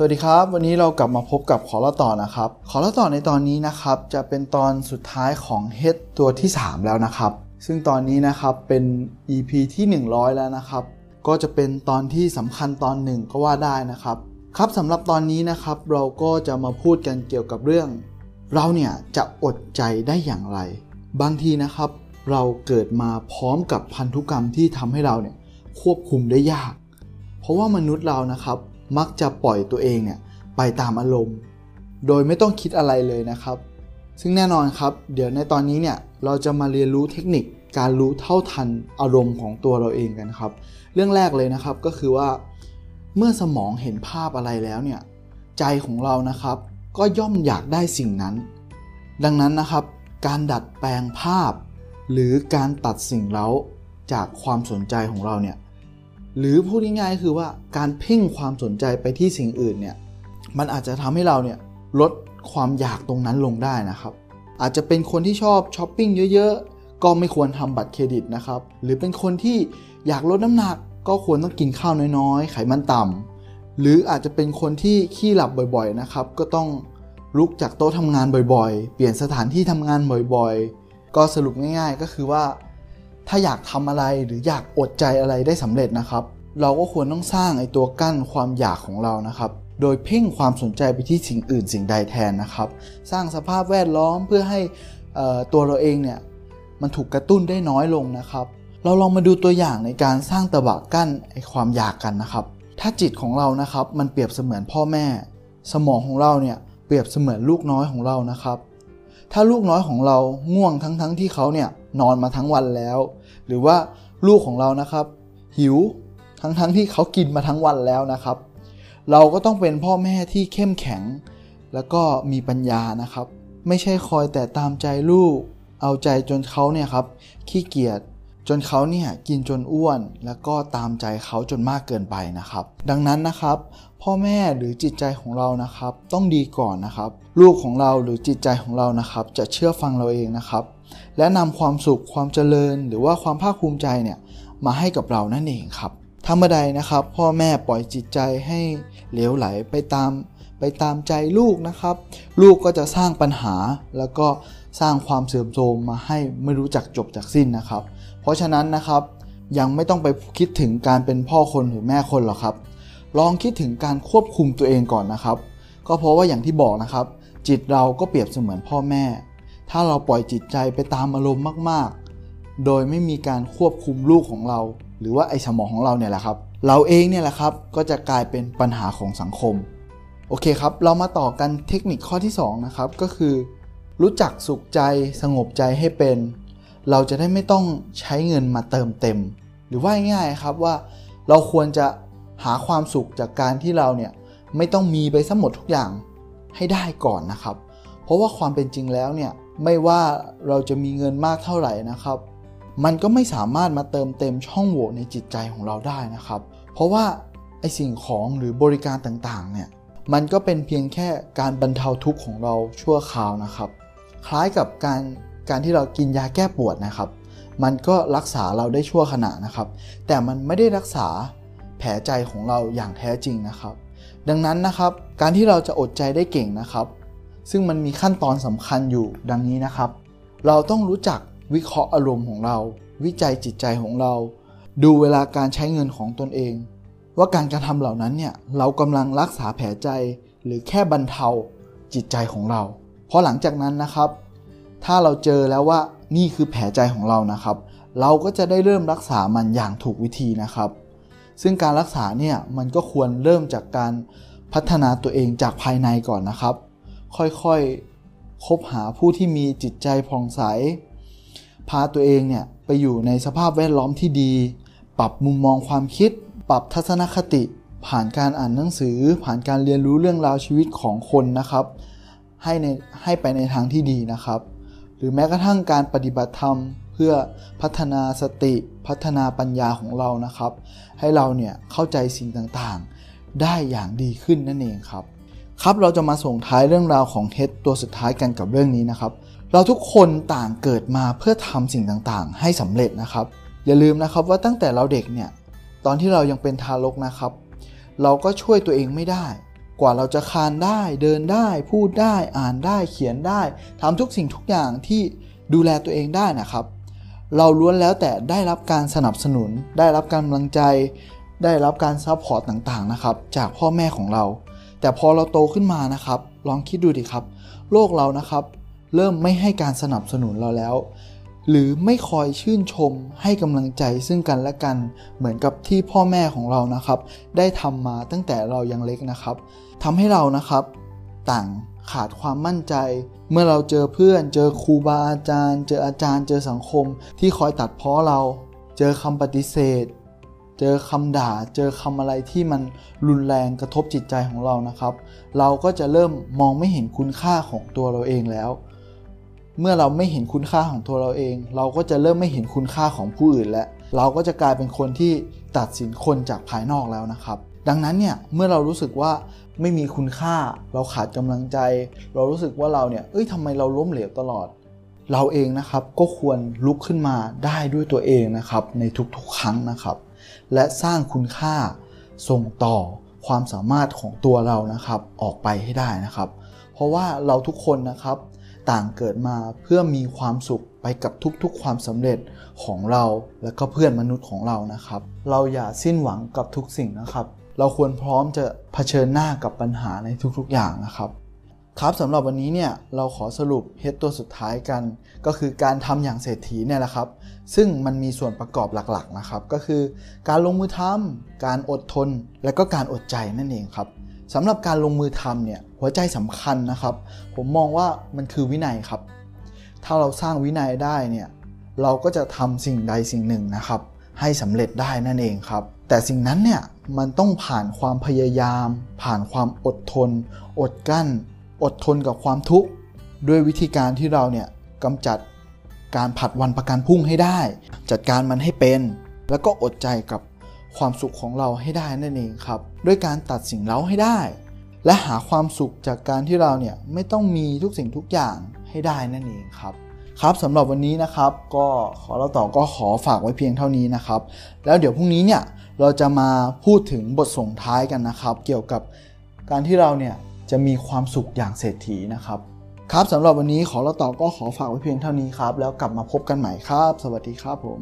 สวัสดีครับ วันนี้เรากลับมาพบกับขอเล่าต่อนะครับ ขอเล่าต่อในตอนนี้นะครับ จะเป็นตอนสุดท้ายของเฮดตัวที่ 3 แล้วนะครับ ซึ่งตอนนี้นะครับเป็น EP ที่ 100 แล้วนะครับ ก็จะเป็นตอนที่สำคัญตอนหนึ่งก็ว่าได้นะครับ ครับสำหรับตอนนี้นะครับ เราก็จะมาพูดกันเกี่ยวกับเรื่อง เราเนี่ยจะอดใจได้อย่างไร บางทีนะครับ เราเกิดมาพร้อมกับพันธุกรรมที่ทำให้เราเนี่ยควบคุมได้ยาก เพราะว่ามนุษย์เรานะครับ มักจะปล่อยตัวเองเนี่ยไปตามอารมณ์ โดยไม่ต้องคิดอะไรเลยนะครับ ซึ่งแน่นอนครับ เดี๋ยวในตอนนี้เนี่ยเราจะมาเรียนรู้เทคนิคการรู้เท่าทันอารมณ์ของตัวเราเองกันครับ เรื่องแรกเลยนะครับก็คือว่า เมื่อสมองเห็นภาพอะไรแล้วเนี่ยใจของเรานะครับ ก็ย่อมอยากได้สิ่งนั้น ดังนั้นนะครับ การดัดแปลงภาพ หรือการตัดสิ่งเล้าจากความสนใจของเราเนี่ย หรือพูดง่ายๆคือว่าการเพ่งความสนใจไปที่สิ่งอื่นเนี่ยมันอาจจะทำให้เราเนี่ยลดความอยากตรงนั้นลงได้นะครับ อาจจะเป็นคนที่ชอบช้อปปิ้งเยอะๆ ก็ไม่ควรทำบัตรเครดิตนะครับ หรือเป็นคนที่อยากลดน้ำหนัก ก็ควรต้องกินข้าวน้อยๆ ไขมันต่ำหรืออาจจะเป็นคนที่ขี้หลับบ่อยๆนะครับ ก็ต้องลุกจากโต๊ะทำงานบ่อยๆ เปลี่ยนสถานที่ทำงานบ่อยๆ ก็สรุปง่ายๆ ก็คือว่า ถ้าอยากทำอะไรหรืออยากอดใจอะไรได้สำเร็จนะครับ เราก็ควรต้องสร้างไอ้ตัวกั้นความอยากของเรานะครับ โดยเพ่งความสนใจไปที่สิ่งอื่นสิ่งใดแทนนะครับ สร้างสภาพแวดล้อมเพื่อให้ตัวเราเองเนี่ยมันถูกกระตุ้นได้น้อยลงนะครับ เราลองมาดูตัวอย่างในการสร้างตะบะกั้นไอ้ความอยากกันนะครับ ถ้าจิตของเรานะครับมันเปรียบเสมือนพ่อแม่ สมองของเราเนี่ยเปรียบเสมือนลูกน้อยของเรานะครับ ถ้าลูกน้อยของเราง่วงทั้งๆทที่เขาเนี่ยนอนมาทั้งวันแล้ว หรือว่าลูกของเรานะครับ หิวทั้งๆทที่เขากินมาทั้งวันแล้วนะครับ เราก็ต้องเป็นพ่อแม่ที่เข้มแข็ง แล้วก็มีปัญญานะครับ ไม่ใช่คอยแต่ตามใจลูก เอาใจจนเขาเนี่ยครับขี้เกียจจนเขาเนี่ยกินจนอ้วน แล้วก็ตามใจเขาจนมากเกินไปนะครับ ดังนั้นนะครับ พ่อแม่หรือจิตใจของเรานะครับ ต้องดีก่อนนะครับ ลูกของเราหรือจิตใจของเรานะครับ จะเชื่อฟังเราเองนะครับ และนำความสุขความเจริญ หรือว่าความภาคภูมิใจเนี่ยมาให้กับเรานั่นเองครับถ้าเมื่อใดนะครับ พ่อแม่ปล่อยจิตใจให้เหลวไหลไปตามไปตามใจลูกนะครับ ลูกก็จะสร้างปัญหาแล้วก็สร้างความเสื่อมโทรมมาให้ไม่รู้จักจบจากสิ้นนะครับ เพราะฉะนั้นนะครับยังไม่ต้องไปคิดถึงการเป็นพ่อคนหรือแม่คนหรอกครับ ลองคิดถึงการควบคุมตัวเองก่อนนะครับ ก็เพราะว่าอย่างที่บอกนะครับ จิตเราก็เปรียบเสมือนพ่อแม่ ถ้าเราปล่อยจิตใจไปตามอารมณ์มาก ๆ โดยไม่มีการควบคุมลูกของเรา หรือว่าไอ้สมองของเราเนี่ยแหละครับ เราเองเนี่ยแหละครับก็จะกลายเป็นปัญหาของสังคม โอเคครับ เรามาต่อกันเทคนิคข้อที่ 2 นะครับก็คือ รู้จักสุขใจสงบใจให้เป็น เราจะได้ไม่ต้องใช้เงินมาเติมเต็ม หรือว่าง่ายๆครับว่าเราควรจะ หาความสุขจากการที่เราเนี่ยไม่ต้องมีไปทั้งหมดทุกอย่างให้ได้ก่อนนะครับ เพราะว่าความเป็นจริงแล้วเนี่ยไม่ว่าเราจะมีเงินมากเท่าไหร่นะครับ มันก็ไม่สามารถมาเติมเต็มช่องโหว่ในจิตใจของเราได้นะครับ เพราะว่าไอสิ่งของหรือบริการต่างๆเนี่ยมันก็เป็นเพียงแค่การบรรเทาทุกข์ของเราชั่วคราวนะครับ คล้ายกับการการที่เรากินยาแก้ปวดนะครับ มันก็รักษาเราได้ชั่วขณะนะครับ แต่มันไม่ได้รักษา แผลใจของเราอย่างแท้จริงนะครับ ดังนั้นนะครับ การที่เราจะอดใจได้เก่งนะครับ ซึ่งมันมีขั้นตอนสำคัญอยู่ดังนี้นะครับ เราต้องรู้จักวิเคราะห์อารมณ์ของเรา วิจัยจิตใจของเรา ดูเวลาการใช้เงินของตนเอง ว่าการกระทำเหล่านั้นเนี่ยเรากำลังรักษาแผลใจหรือแค่บรรเทาจิตใจของเรา เพราะหลังจากนั้นนะครับ ถ้าเราเจอแล้วว่านี่คือแผลใจของเรานะครับ เราก็จะได้เริ่มรักษามันอย่างถูกวิธีนะครับ ซึ่งการรักษาเนี่ยมันก็ควรเริ่มจากการพัฒนาตัวเองจากภายในก่อนนะครับ ค่อยๆคบหาผู้ที่มีจิตใจผ่องใส พาตัวเองเนี่ยไปอยู่ในสภาพแวดล้อมที่ดี ปรับมุมมองความคิด ปรับทัศนคติ ผ่านการอ่านหนังสือ ผ่านการเรียนรู้เรื่องราวชีวิตของคนนะครับ ให้ในให้ไปในทางที่ดีนะครับ หรือแม้กระทั่งการปฏิบัติธรรม พื่อพัฒนาสติพัฒนาปัญญาของเรานะครับ ให้เราเนี่ยเข้าใจสิ่งต่างๆ ได้อย่างดีขึ้นนั่นเองครับ ครับเราจะมาส่งท้ายเรื่องราวของเฮดตัวสุดท้ายกันกับเรื่องนี้นะครับ เราทุกคนต่างเกิดมาเพื่อทำสิ่งต่างๆ ให้สำเร็จนะครับ อย่าลืมนะครับว่าตั้งแต่เราเด็กเนี่ยตอนที่เรายังเป็นทารกนะครับ เราก็ช่วยตัวเองไม่ได้ กว่าเราจะคลานได้ เดินได้ พูดได้ อ่านได้ เขียนได้ทำทุกสิ่งทุกอย่างที่ดูแลตัวเองได้นะครับ เราล้วนแล้วแต่ได้รับการสนับสนุน ได้รับการกำลังใจ ได้รับการ support ต่างๆนะครับ จากพ่อแม่ของเรา แต่พอเราโตขึ้นมานะครับ ลองคิดดูดิครับ โลกเรานะครับ เริ่มไม่ให้การสนับสนุนเราแล้ว หรือไม่คอยชื่นชมให้กำลังใจซึ่งกันและกัน เหมือนกับที่พ่อแม่ของเรานะครับ ได้ทำมาตั้งแต่เรายังเล็กนะครับทำให้เรานะครับ ต่าง ขาดความมั่นใจ เมื่อเราเจอเพื่อน เจอครูบาอาจารย์ เจออาจารย์ เจอสังคม ที่คอยตัดพ้อเรา เจอคำปฏิเสธ เจอคำด่า เจอคำอะไรที่มันรุนแรงกระทบจิตใจของเรานะครับ เราก็จะเริ่มมองไม่เห็นคุณค่าของตัวเราเองแล้ว เมื่อเราไม่เห็นคุณค่าของตัวเราเอง เราก็จะเริ่มไม่เห็นคุณค่าของผู้อื่นและเราก็จะกลายเป็นคนที่ตัดสินคนจากภายนอกแล้วนะครับ ดังนั้นเนี่ยเมื่อเรารู้สึกว่าไม่มีคุณค่า เราขาดกำลังใจ เรารู้สึกว่าเราเนี่ยเอ้ยทำไมเราล้มเหลวตลอด เราเองนะครับก็ควรลุกขึ้นมาได้ด้วยตัวเองนะครับในทุกๆครั้งนะครับ และสร้างคุณค่าส่งต่อความสามารถของตัวเรานะครับออกไปให้ได้นะครับ เพราะว่าเราทุกคนนะครับ ต่างเกิดมาเพื่อมีความสุขไปกับทุกๆ ความสำเร็จของเราและก็เพื่อนมนุษย์ของเรานะครับ เราอย่าสิ้นหวังกับทุกสิ่งนะครับ เราควรพร้อมจะเผชิญหน้ากับปัญหาในทุกๆอย่างนะครับครับสำหรับวันนี้เนี่ยเราขอสรุปเฮดตัวสุดท้ายกัน ก็คือการทำอย่างเศรษฐีเนี่ยแหละครับ ซึ่งมันมีส่วนประกอบหลักๆนะครับ ก็คือการลงมือทำการอดทน และก็การอดใจนั่นเองครับสำหรับการลงมือทำเนี่ยหัวใจสำคัญนะครับ ผมมองว่ามันคือวินัยครับ ถ้าเราสร้างวินัยได้เนี่ยเราก็จะทำสิ่งใดสิ่งหนึ่งนะครับ ให้สำเร็จได้นั่นเองครับ แต่สิ่งนั้นเนี่ยมันต้องผ่านความพยายาม ผ่านความอดทน อดกั้น อดทนกับความทุกข์ด้วยวิธีการที่เราเนี่ยกำจัดการผัดวันประกันพรุ่งให้ได้ จัดการมันให้เป็น แล้วก็อดใจกับความสุขของเราให้ได้นั่นเองครับด้วยการตัดสิ่งเล้าให้ได้ และหาความสุขจากการที่เราเนี่ยไม่ต้องมีทุกสิ่งทุกอย่างให้ได้นั่นเองครับครับสำหรับวันนี้นะครับก็ขอเราต่อก็ขอฝากไว้เพียงเท่านี้นะครับ แล้วเดี๋ยวพรุ่งนี้เนี่ย เราจะมาพูดถึงบทส่งท้ายกันนะครับ เกี่ยวกับการที่เราเนี่ยจะมีความสุขอย่างเศรษฐีนะครับ ครับสำหรับวันนี้ขอเราต่อก็ขอฝากไว้เพียงเท่านี้ครับ แล้วกลับมาพบกันใหม่ครับ สวัสดีครับผม